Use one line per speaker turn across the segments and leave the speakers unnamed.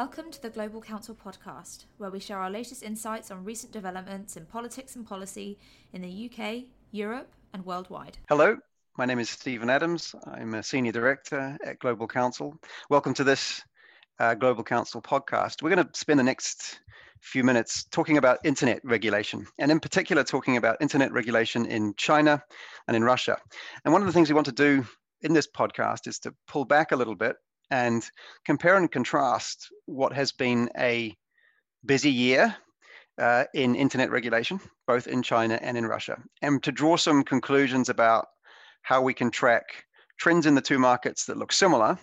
Welcome to the Global Counsel podcast, where we share our latest insights on recent developments in politics and policy in the UK, Europe, and worldwide.
Hello, my name is Stephen Adams. I'm a Senior Director at Global Counsel. Welcome to this uh, Global Counsel podcast. We're going to spend the next few minutes talking about internet regulation, and in particular, talking about internet regulation in China and in Russia. And one of the things we want to do in this podcast is to pull back a little bit and compare and contrast what has been a busy year uh, in internet regulation, both in China and in Russia, and to draw some conclusions about how we can track trends in the two markets that look similar,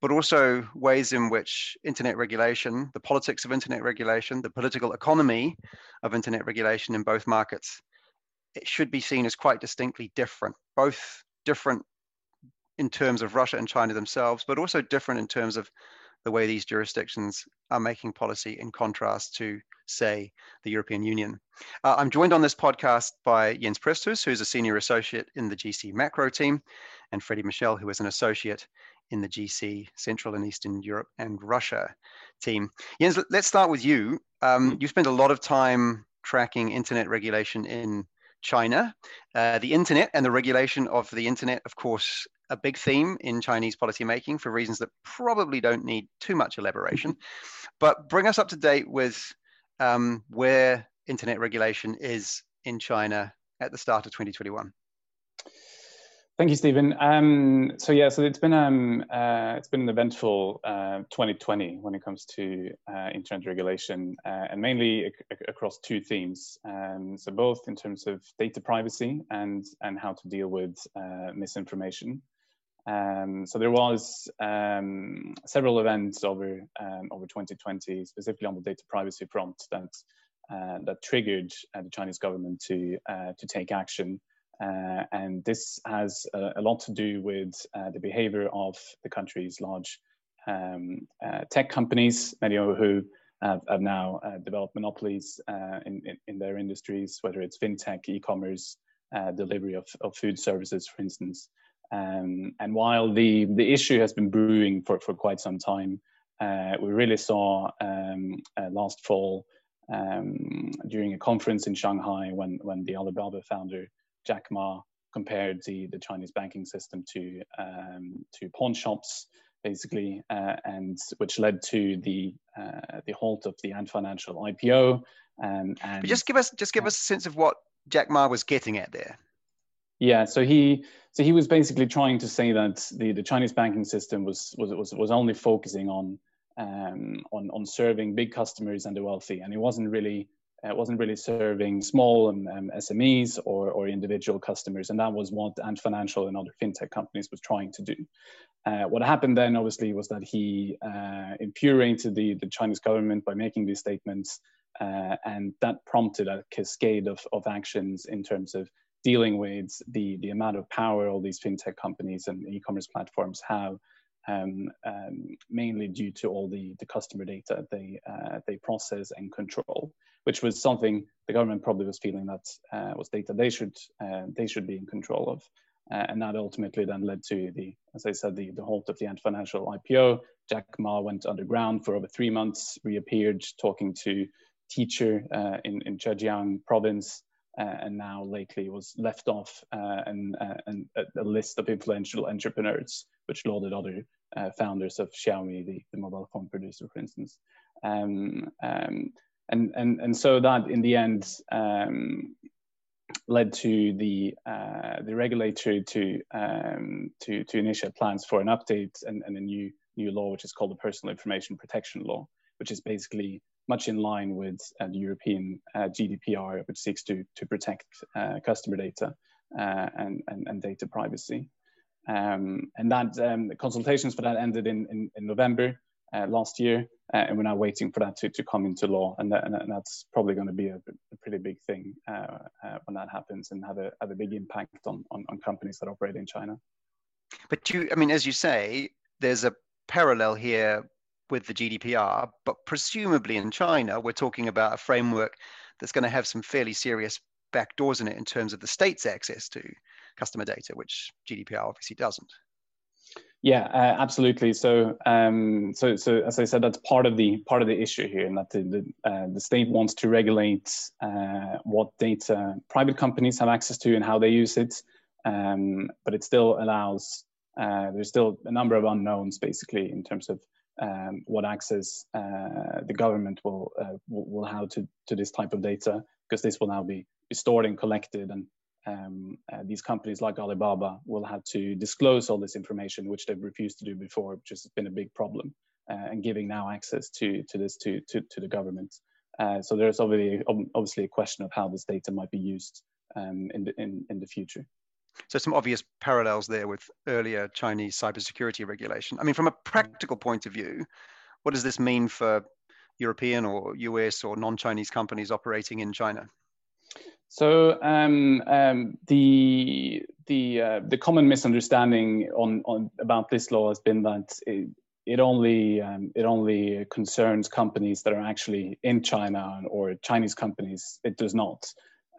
but also ways in which internet regulation, the politics of internet regulation, the political economy of internet regulation in both markets, it should be seen as quite distinctly different, both different in terms of Russia and China themselves, but also different in terms of the way these jurisdictions are making policy in contrast to, say, the European Union. Uh, I'm joined on this podcast by Jens Presthus, who's a senior associate in the GC macro team, and Freddie Michell, who is an associate in the GC Central and Eastern Europe and Russia team. Jens, let's start with you. Um, mm-hmm. you spent a lot of time tracking internet regulation in China. Uh, the internet and the regulation of the internet, of course, a big theme in Chinese policymaking for reasons that probably don't need too much elaboration. but bring us up to date with um, where internet regulation is in China at the start of 2021.
Thank you, Stephen. Um, so yeah, so it's been um, uh, it's been an eventful uh, 2020 when it comes to uh, internet regulation, uh, and mainly ac- across two themes. Um, so both in terms of data privacy and and how to deal with uh, misinformation. Um, so there was um, several events over um, over 2020, specifically on the data privacy front, that uh, that triggered uh, the Chinese government to uh, to take action. Uh, and this has a, a, lot to do with uh, the behavior of the country's large um, uh, tech companies, many of who have, have now developed monopolies in, in, in, their industries, whether it's fintech, e-commerce, delivery of, of food services, for instance. Um, and while the, the issue has been brewing for, for quite some time, uh, we really saw um, uh, last fall um, during a conference in Shanghai when, when the Alibaba founder, Jack Ma, compared the, the Chinese banking system to, um, to pawn shops, basically, uh, and which led to the, uh, the halt of the Ant Financial IPO. Um, and
but just give us just give us a sense of what Jack Ma was getting at there.
Yeah, so he so he was basically trying to say that the, the Chinese banking system was was was, was only focusing on um, on on serving big customers and the wealthy, and it wasn't really uh, wasn't really serving small um, um SMEs or or individual customers, and that was what Ant Financial and other fintech companies was trying to do. Uh, what happened then, obviously, was that he uh, infuriated the the Chinese government by making these statements, uh, and that prompted a cascade of of actions in terms of dealing with the, the amount of power all these fintech companies and e-commerce platforms have, um, um, mainly due to all the, the customer data they, uh, they process and control, which was something the government probably was feeling that uh, was data they should, uh, they should be in control of. Uh, and that ultimately then led to the, as I said, the, the halt of the Ant Financial IPO. Jack Ma went underground for over three months, reappeared talking to teacher uh, in, in Zhejiang province, and now lately was left off uh, and, uh, and a, list of influential entrepreneurs, which lauded other founders of Xiaomi, the, the mobile phone producer, for instance. Um, um, and, and, and so that in the end um, led to the, uh, the regulator to, um, to, to initiate plans for an update and, and a new, new law, which is called the Personal Information Protection Law, which is basically much in line with uh, the European uh, GDPR, which seeks to, to protect uh, customer data uh, and, and, and, data privacy. Um, and that um, consultations for that ended in, in, in November uh, last year, and we're now waiting for that to, to come into law. And, that, and that's probably going to be a, a, pretty big thing when that happens and have a, have a big impact on, on, on companies that operate in China.
But you, I mean, as you say, there's a parallel here with the GDPR, but presumably in China, we're talking about a framework that's going to have some fairly serious backdoors in it in terms of the state's access to customer data, which GDPR obviously doesn't.
Yeah, uh, absolutely. So, um, so, so as I said, that's part of the part of the issue here, and that the the, uh, the state wants to regulate uh, what data private companies have access to and how they use it, um, but it still allows. Uh, there's still a number of unknowns, basically, in terms of um, what access uh, the government will, uh, will, have to to this type of data, because this will now be stored and collected and um, uh, these companies like Alibaba will have to disclose all this information, which they've refused to do before, which has been a big problem, uh, and giving now access to to this to to, to the government. Uh, so there's obviously obviously a question of how this data might be used um, in the in, in the future.
So some obvious parallels there with earlier Chinese cybersecurity regulation. I mean, from a practical point of view, what does this mean for European or US or non-Chinese companies operating in China?
So um, um, the the uh, the common misunderstanding on, on about this law has been that it, it only um, it only concerns companies that are actually in China or Chinese companies. It does not.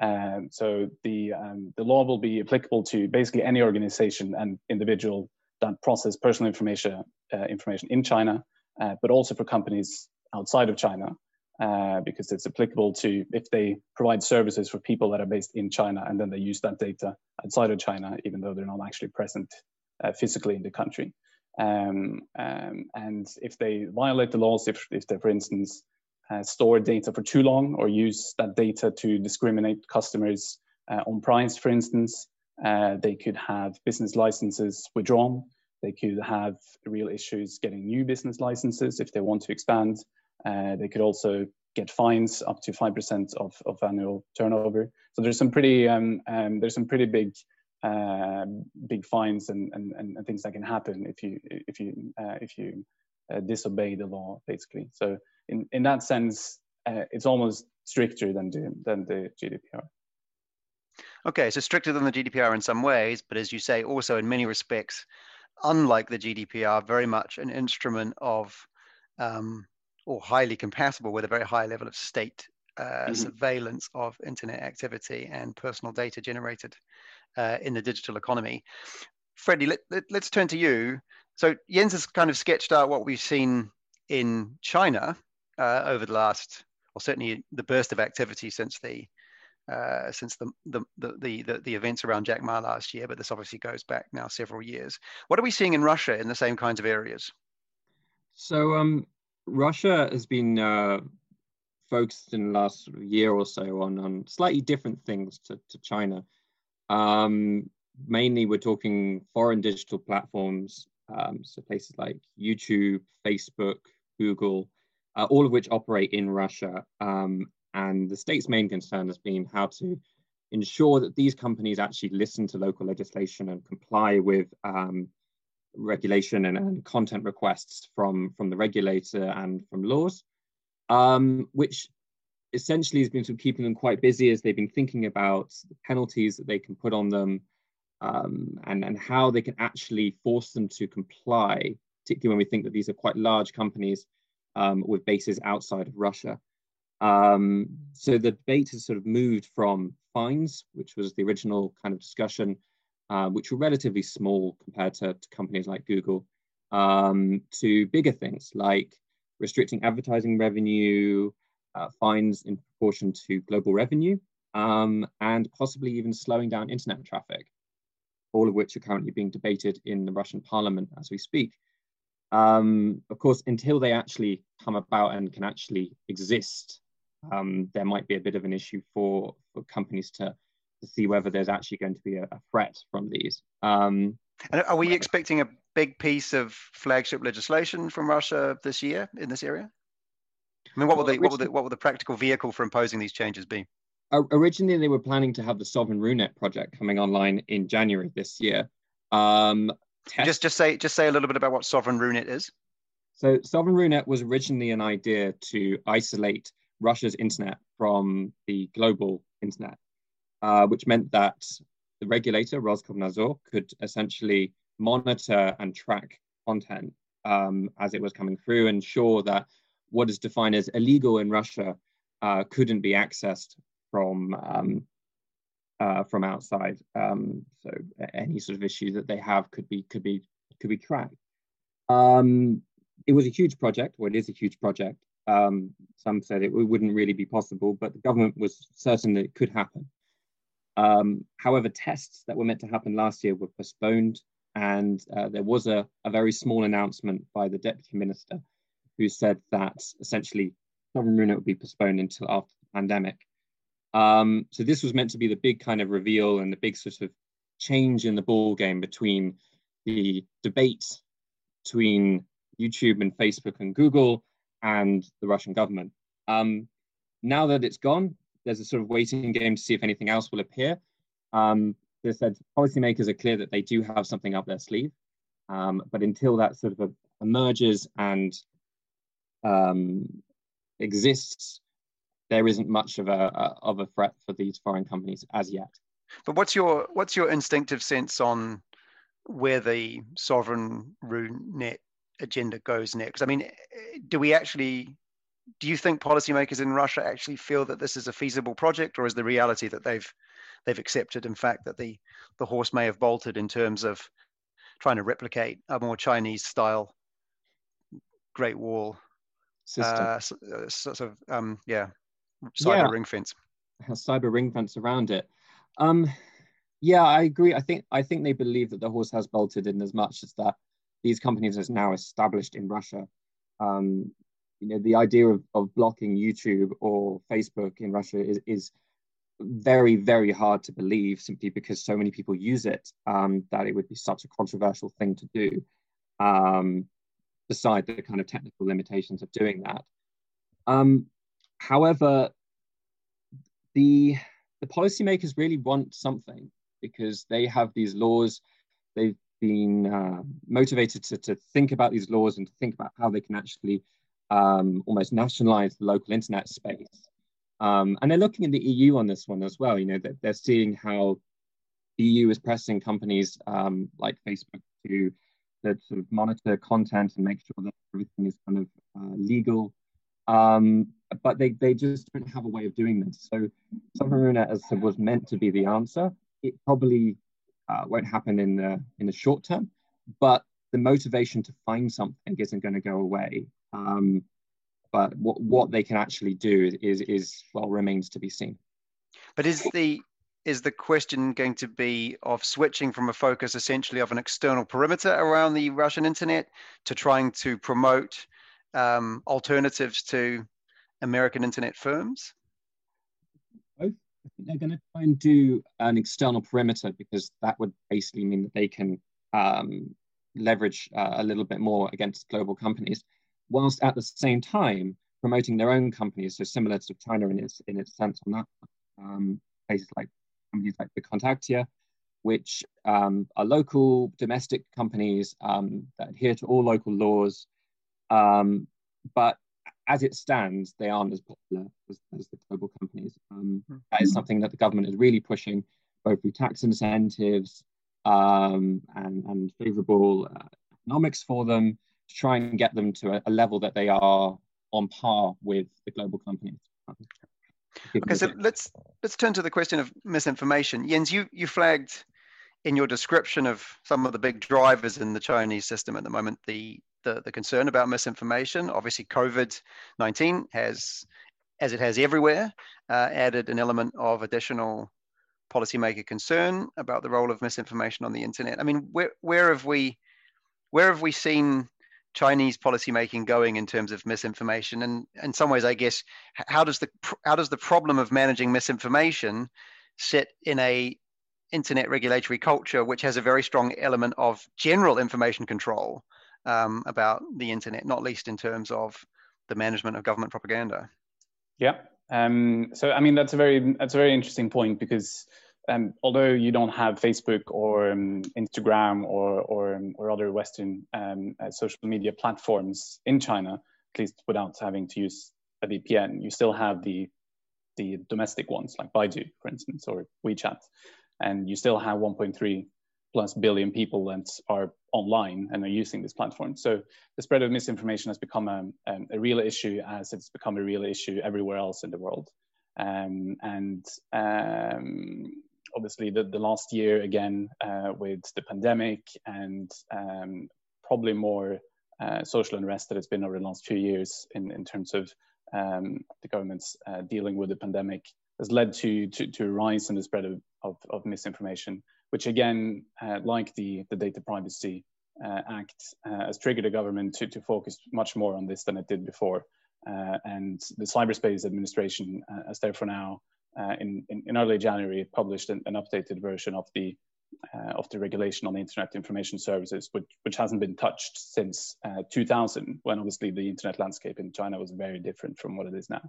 Um, so the um, the law will be applicable to basically any organization and individual that process personal information uh, information in China, uh, but also for companies outside of China uh, because it's applicable to if they provide services for people that are based in China and then they use that data outside of China, even though they're not actually present uh, physically in the country. Um, um, and if they violate the laws, if, if they, for instance, uh, store data for too long or use that data to discriminate customers uh, on price, for instance, uh, they could have business licenses withdrawn. They could have real issues getting new business licenses if they want to expand. Uh, they could also get fines up to five percent of, of annual turnover. So there's some pretty um, um, there's some pretty big uh, big fines and, and, and things that can happen if you if you uh, if you uh, disobey the law, basically. So in, in that sense, uh, it's almost stricter than the, than the GDPR.
Okay, so stricter than the GDPR in some ways, but as you say, also in many respects, unlike the GDPR, very much an instrument of um, or highly compatible with a very high level of state uh, mm-hmm. surveillance of internet activity and personal data generated uh, in the digital economy. Freddie, let, let, let's turn to you. So Jens has kind of sketched out what we've seen in China uh, over the last, or certainly the burst of activity since the uh, since the the, the the the events around Jack Ma last year, but this obviously goes back now several years. What are we seeing in Russia in the same kinds of areas?
So um, Russia has been uh, focused in the last year or so on, on slightly different things to, to China. Um, mainly, we're talking foreign digital platforms, um, so places like YouTube, Facebook, Google, uh, all of which operate in Russia. Um, and the state's main concern has been how to ensure that these companies actually listen to local legislation and comply with um, regulation and, and, content requests from, from the regulator and from laws, um, which essentially has been sort of keeping them quite busy as they've been thinking about the penalties that they can put on them um, and, and how they can actually force them to comply, particularly when we think that these are quite large companies um, with bases outside of Russia. Um, so the debate has sort of moved from fines, which was the original kind of discussion, uh, which were relatively small compared to, to companies like Google, um, to bigger things like restricting advertising revenue, uh, fines in proportion to global revenue, um, and possibly even slowing down internet traffic, all of which are currently being debated in the Russian parliament as we speak. Um, of course, until they actually come about and can actually exist, um, there might be a bit of an issue for, for companies to to see whether there's actually going to be a, a threat from these. Um,
and are we expecting a big piece of flagship legislation from Russia this year in this area? I mean, what will the what will the what will the practical vehicle for imposing these changes be?
Originally, they were planning to have the Sovereign RuNet project coming online in January this year. Um,
just just say just say a little bit about what Sovereign RuNet is.
So, Sovereign RuNet was originally an idea to isolate Russia's internet from the global internet uh, which meant that the regulator, Roskomnadzor, could essentially monitor and track content um, as it was coming through, and ensure that what is defined as illegal in Russia uh, couldn't be accessed from um, uh, from outside. Um, so any sort of issue that they have could be could be could be tracked. Um, it was a huge project, well, it is a huge project. Um, some said it wouldn't really be possible, but the government was certain that it could happen. Um, however, tests that were meant to happen last year were postponed, and uh, there was a, a, very small announcement by the deputy minister who said that essentially Sovereign RUNET would be postponed until after the pandemic. Um, so this was meant to be the big kind of reveal and the big sort of change in the ball game between the debate between YouTube and Facebook and Google and the Russian government. Um, now that it's gone, there's a sort of waiting game to see if anything else will appear. Um, they said policymakers are clear that they do have something up their sleeve, um, but until that sort of emerges and um, exists, there isn't much of a, a, of a threat for these foreign companies as yet.
But what's your what's your instinctive sense on where the sovereign RUNET agenda goes next? I mean, do we actually, do you think policymakers in Russia actually feel that this is a feasible project, or is the reality that they've they've accepted, in fact, that the the horse may have bolted in terms of trying to replicate a more Chinese style Great Wall system, uh, uh sort of um, yeah, cyber yeah. ring fence,
cyber ring fence around it. Um, yeah, I agree. I think I think they believe that the horse has bolted in as much as that these companies are now established in Russia. Um, you know, the idea of, of blocking YouTube or Facebook in Russia is, is very, very hard to believe simply because so many people use it um, that it would be such a controversial thing to do, um, beside the kind of technical limitations of doing that. Um, however, the, the policymakers really want something because they have these laws, they've been uh, motivated to, to think about these laws and to think about how they can actually um, almost nationalize the local internet space. Um, and they're looking at the EU on this one as well. You know, they're, they're seeing how the EU is pressing companies um, like Facebook to, to sort of monitor content and make sure that everything is kind of uh, legal. Um, but they, they just don't have a way of doing this. So RUNET, as was meant to be the answer, it probably uh, won't happen in the in the short term, but the motivation to find something isn't going to go away. Um, but what what they can actually do is is well remains to be seen.
But is the is the question going to be of switching from a focus essentially of an external perimeter around the Russian internet to trying to promote um, alternatives to American internet firms?
I think they're going to try and do an external perimeter because that would basically mean that they can um, leverage uh, a little bit more against global companies, whilst at the same time promoting their own companies. So similar to China in its in its sense on that, um, places like companies like VKontakte, which um, are local domestic companies um, that adhere to all local laws, um, but as it stands, they aren't as popular as, as the global companies. Um, mm-hmm. that is something that the government is really pushing, both through tax incentives um, and, and favorable uh, economics for them, to try and get them to a, a, level that they are on par with the global companies.
Okay, so let's let's turn to the question of misinformation. Jens, you you flagged in your description of some of the big drivers in the Chinese system at the moment the the, the concern about misinformation. Obviously, COVID 19 has, as it has everywhere, uh, added an element of additional policymaker concern about the role of misinformation on the internet. I mean, where, where have we where have we seen Chinese policymaking going in terms of misinformation? And in some ways, I guess, how does the how does the problem of managing misinformation sit in a internet regulatory culture which has a very strong element of general information control um, about the internet, not least in terms of the management of government propaganda.
Yeah. Um, so I mean that's a very that's a very interesting point because um, although you don't have Facebook or um, Instagram or or, um, or other Western um, uh, social media platforms in China, at least without having to use a VPN, you still have the the domestic ones like Baidu, for instance, or WeChat, and you still have 1.3 plus billion people that are online and are using this platform. So the spread of misinformation has become a, a real issue as it's become a real issue everywhere else in the world. Um, and um, obviously the, the last year again uh, with the pandemic and um, probably more uh, social unrest that has been over the last few years in, in terms of um, the government's uh, dealing with the pandemic has led to, to, to a rise in the spread of, of, of misinformation, which again, uh, like the, the Data Privacy uh, Act, uh, has triggered the government to, to focus much more on this than it did before. Uh, and the Cyberspace Administration has therefore now, in, in, in, early January, published an, an updated version of the uh, of the regulation on the Internet Information Services, which, which hasn't been touched since uh, 2000, when obviously the internet landscape in China was very different from what it is now.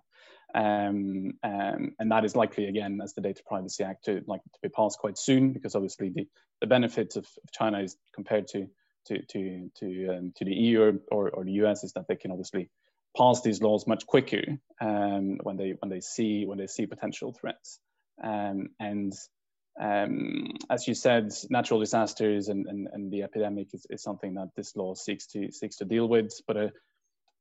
Um, um, and that is likely, again, as the Data Privacy Act, to, like, to be passed quite soon, because obviously the, the benefit of, of China is compared to to to to, um, to the EU or, or the US is that they can obviously pass these laws much quicker um, when they when they see when they see potential threats. Um, and um, as you said, natural disasters and, and, and the epidemic is, is, something that this law seeks to seeks to deal with. But uh,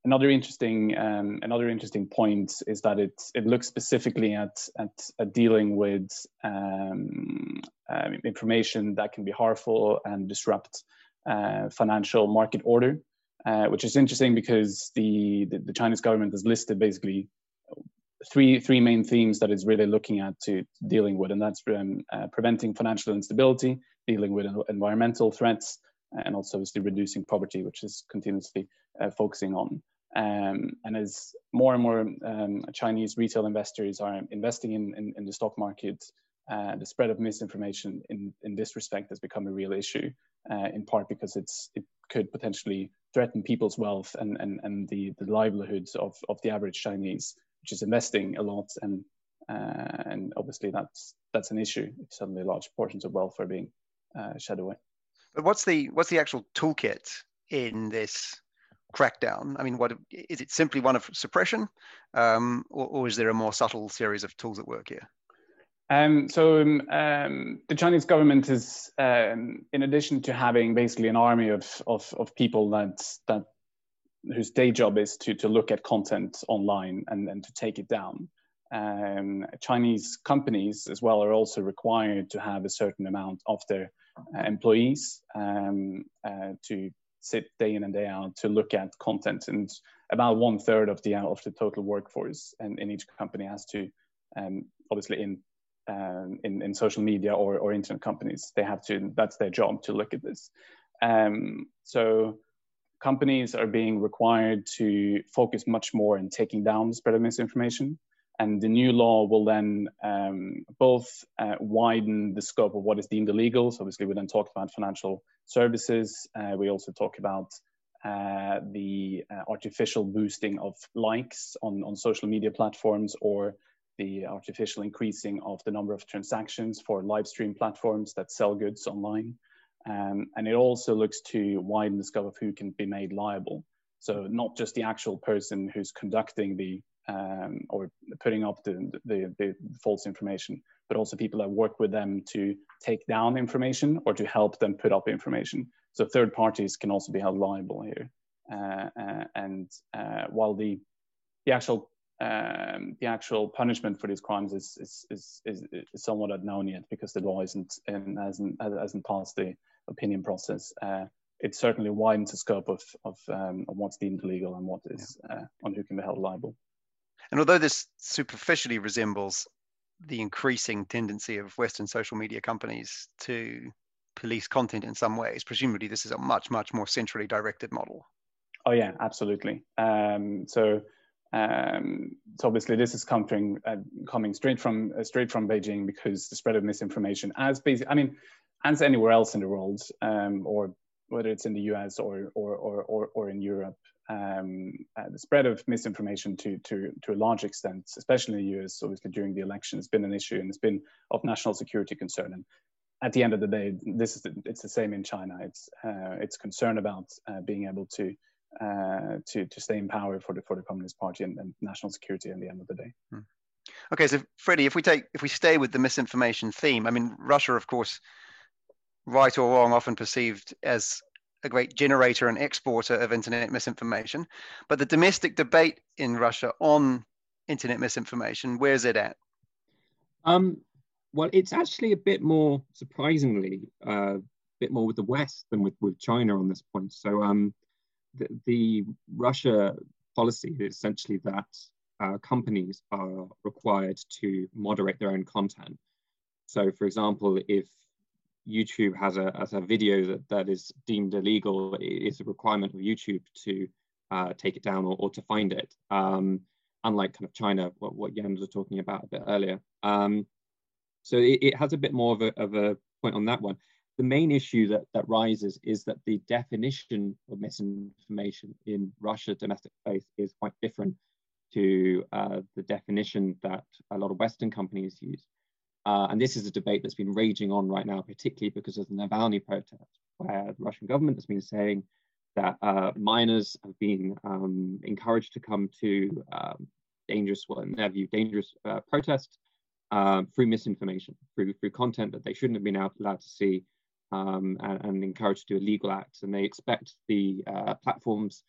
another interesting um, another interesting point is that it it looks specifically at at, at dealing with um, uh, information that can be harmful and disrupt uh, financial market order, uh, which is interesting because the, the the Chinese government has listed basically three three main themes that it's really looking at to dealing with, and that's um, uh, preventing financial instability, dealing with environmental threats, and also obviously reducing poverty, which is continuously uh, focusing on. Um, and as more and more um, Chinese retail investors are investing in, in, in the stock market, uh, the spread of misinformation in, in this respect has become a real issue, uh, in part because it's it could potentially threaten people's wealth and, and, and the, the livelihoods of, of the average Chinese which is investing a lot, and uh, and obviously that's that's an issue if suddenly large portions of wealth are being uh, shed away.
But what's the what's the actual toolkit in this crackdown? I mean, what is it? Simply one of suppression, um, or, or, is there a more subtle series of tools at work here?
Um, so um, um, the Chinese government is, um, in addition to having basically an army of, of, of people that that whose day job is to, to look at content online and, and to take it down. Um, Chinese companies as well are also required to have a certain amount of their uh, employees um, uh, to sit day in and day out to look at content, and about one third of the of the total workforce and in each company has to, um, obviously in, um, in in social media or or internet companies, they have to. That's their job to look at this. Um, so companies are being required to focus much more in taking down the spread of misinformation. And the new law will then um, both uh, widen the scope of what is deemed illegal. So obviously, we then talk about financial services. Uh, we also talk about uh, the uh, artificial boosting of likes on, on social media platforms or the artificial increasing of the number of transactions for live stream platforms that sell goods online. Um, and it also looks to widen the scope of who can be made liable. So not just the actual person who's conducting the um, or putting up the, the, the, false information, but also people that work with them to take down information or to help them put up information. So third parties can also be held liable here. Uh, uh, and uh, while the the actual um, the actual punishment for these crimes is is, is, is, is somewhat unknown yet because the law isn't and hasn't hasn't passed the opinion process, uh, it certainly widens the scope of, of, um, of what's deemed illegal and what is uh, on who can be held liable.
And although this superficially resembles the increasing tendency of Western social media companies to police content in some ways, presumably this is a much, much more centrally directed model.
Oh yeah, absolutely. Um, so, um, so obviously this is coming uh, coming straight from uh, straight from Beijing because the spread of misinformation, as basic, I mean, and anywhere else in the world, um, or whether it's in the US or or or or, or in Europe. Um, uh, the spread of misinformation to to to a large extent, especially in the US, obviously during the election, has been an issue and it's been of national security concern. And at the end of the day, this is the, it's the same in China. It's uh, it's concern about uh, being able to uh, to to stay in power for the for the Communist Party and, and national security at the end of the day. Hmm.
Okay, so Freddie, if we take if we stay with the misinformation theme, I mean, Russia, of course, right or wrong, often perceived as a great generator and exporter of internet misinformation. But the domestic debate in Russia on internet misinformation, where's it at?
Um, well, it's actually a bit more surprisingly, uh, a bit more with the West than with, with China on this point. So um, the, Russia policy is essentially that uh, companies are required to moderate their own content. So, for example, if YouTube has a, has a video that, that is deemed illegal, it's a requirement of YouTube to uh, take it down or, or to find it. Um, unlike kind of China, what, what Jens was talking about a bit earlier. Um, so it, it, has a bit more of a, of a point on that one. The main issue that, that rises is that the definition of misinformation in Russia domestic space is quite different to uh, the definition that a lot of Western companies use. Uh, and this is a debate that's been raging on right now, particularly because of the Navalny protest, where the Russian government has been saying that uh, have been um, encouraged to come to um, dangerous, well, in their view, dangerous uh, protests um, through misinformation, through, through content that they shouldn't have been allowed to see, um, and, and, encouraged to do illegal acts. And they expect the uh, platforms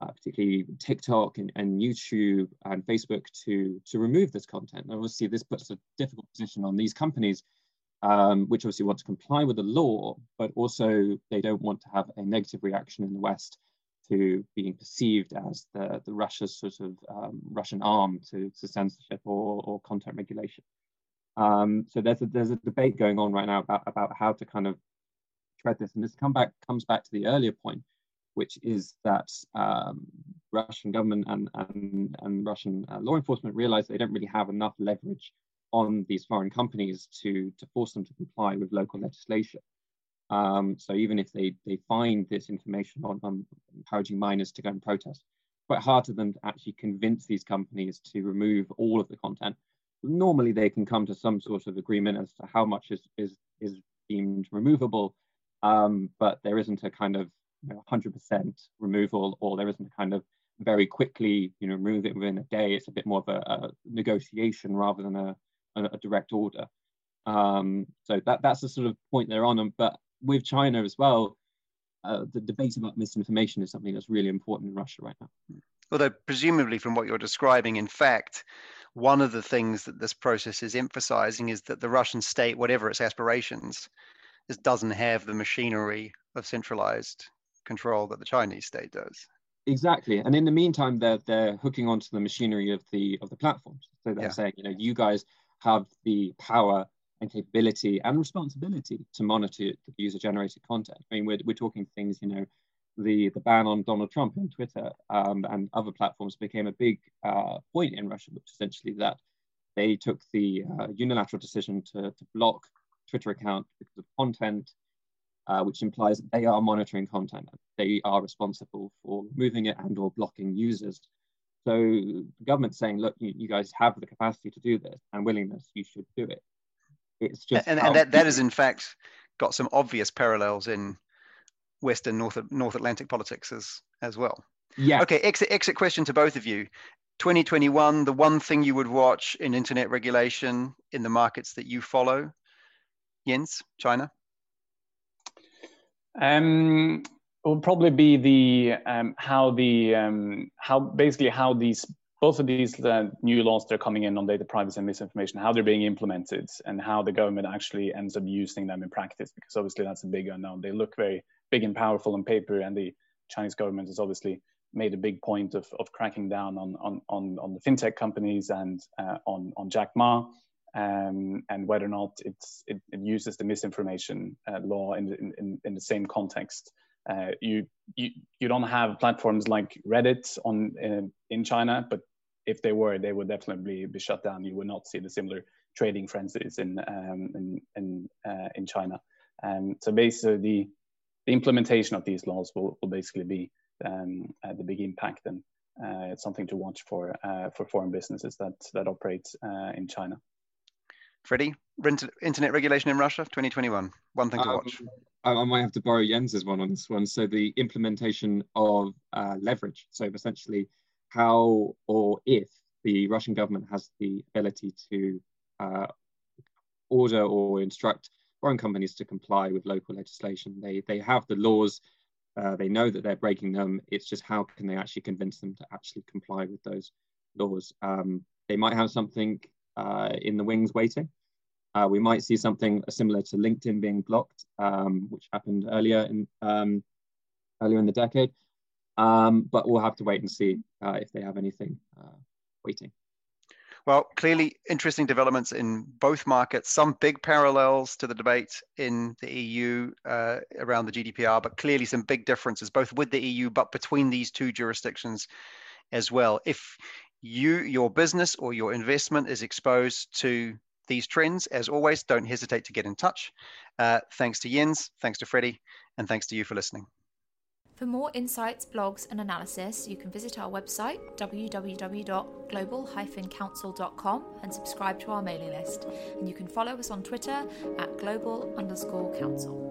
uh, particularly TikTok and, and, YouTube and Facebook to to remove this content. And obviously, this puts a difficult position on these companies, um, which obviously want to comply with the law, but also they don't want to have a negative reaction in the West to being perceived as the, the Russia's sort of um, Russian arm to, to censorship or, or content regulation. Um, so there's a, there's a debate going on right now about, about how to kind of tread this. And this come back, comes back to the earlier point, which is that um, Russian government and, and, and Russian uh, law enforcement realize they don't really have enough leverage on these foreign companies to, to force them to comply with local legislation. Um, so even if they, they find this information on, on encouraging minors to go and protest, quite hard for them to actually convince these companies to remove all of the content. Normally they can come to some sort of agreement as to how much is, is, is deemed removable, um, but there isn't a kind of you know, 100% removal, or there isn't a kind of very quickly, you know, remove it within a day. It's a bit more of a, a negotiation rather than a, a, a direct order. Um, so that that's the sort of point they're on. But with China as well, uh, the debate about misinformation is something that's really important in Russia right now.
Although presumably, from what you're describing, in fact, one of the things that this process is emphasizing is that the Russian state, whatever its aspirations, just doesn't have the machinery of centralized control that the Chinese state does.
Exactly, and in the meantime, they're they're hooking onto the machinery of the of the platforms. So they're yeah. saying, you know, you guys have the power and capability and responsibility to monitor the user-generated content. I mean, we're we're talking things, you know, the the ban on Donald Trump in Twitter um, and other platforms became a big uh, point in Russia, which essentially that they took the uh, unilateral decision to to block Twitter account because of content uh, which implies that they are monitoring content. They are responsible for moving it and or blocking users. So the government's saying, look, you, you guys have the capacity to do this and willingness, you should do it.
It's just and, and that, that is in fact got some obvious parallels in Western North North Atlantic politics as as well.
Yeah.
Okay. Exit exit question to both of you. 2021, the one thing you would watch in internet regulation in the markets that you follow, Jens, China.
Um, it will probably be the um, how the um, how basically how these both of these uh, new laws that are coming in on data privacy and misinformation, how they're being implemented, and how the government actually ends up using them in practice. Because obviously that's a big unknown. They look very big and powerful on paper, and the Chinese government has obviously made a big point of, of cracking down on, on, on, on the fintech companies and uh, on, on Jack Ma um, and whether or not it, it uses the misinformation uh, law in, in, in the same context. Uh, you, you, you don't have platforms like Reddit on, in, in China, but if they were, they would definitely be shut down. You would not see the similar trading frenzies in, um, in, in, uh, in China. Um, so basically, the, the implementation of these laws will, will basically be um, uh, the big impact and uh, it's something to watch for uh, for foreign businesses that that operate uh, in China.
Freddie, internet regulation in Russia 2021. One thing to um, watch.
I might have to borrow Jens's one on this one. So the implementation of uh, leverage. So essentially, how or if the Russian government has the ability to uh, order or instruct foreign companies to comply with local legislation. They they have the laws. Uh, they know that they're breaking them. It's just how can they actually convince them to actually comply with those laws? Um, they might have something uh, in the wings waiting. Uh, we might see something similar to LinkedIn being blocked, um, which happened earlier in um, earlier in the decade. Um, but we'll have to wait and see uh, if they have anything uh, waiting.
Well, clearly interesting developments in both markets, some big parallels to the debate in the EU uh, around the GDPR, but clearly some big differences both with the EU but between these two jurisdictions as well. If you, your business or your investment is exposed to these trends, as always, don't hesitate to get in touch. Uh, thanks to Jens, thanks to Freddie, and thanks to you for listening.
For more insights, blogs, and analysis, you can visit our website www.global-counsel.com and subscribe to our mailing list. And you can follow us on Twitter at global underscore council.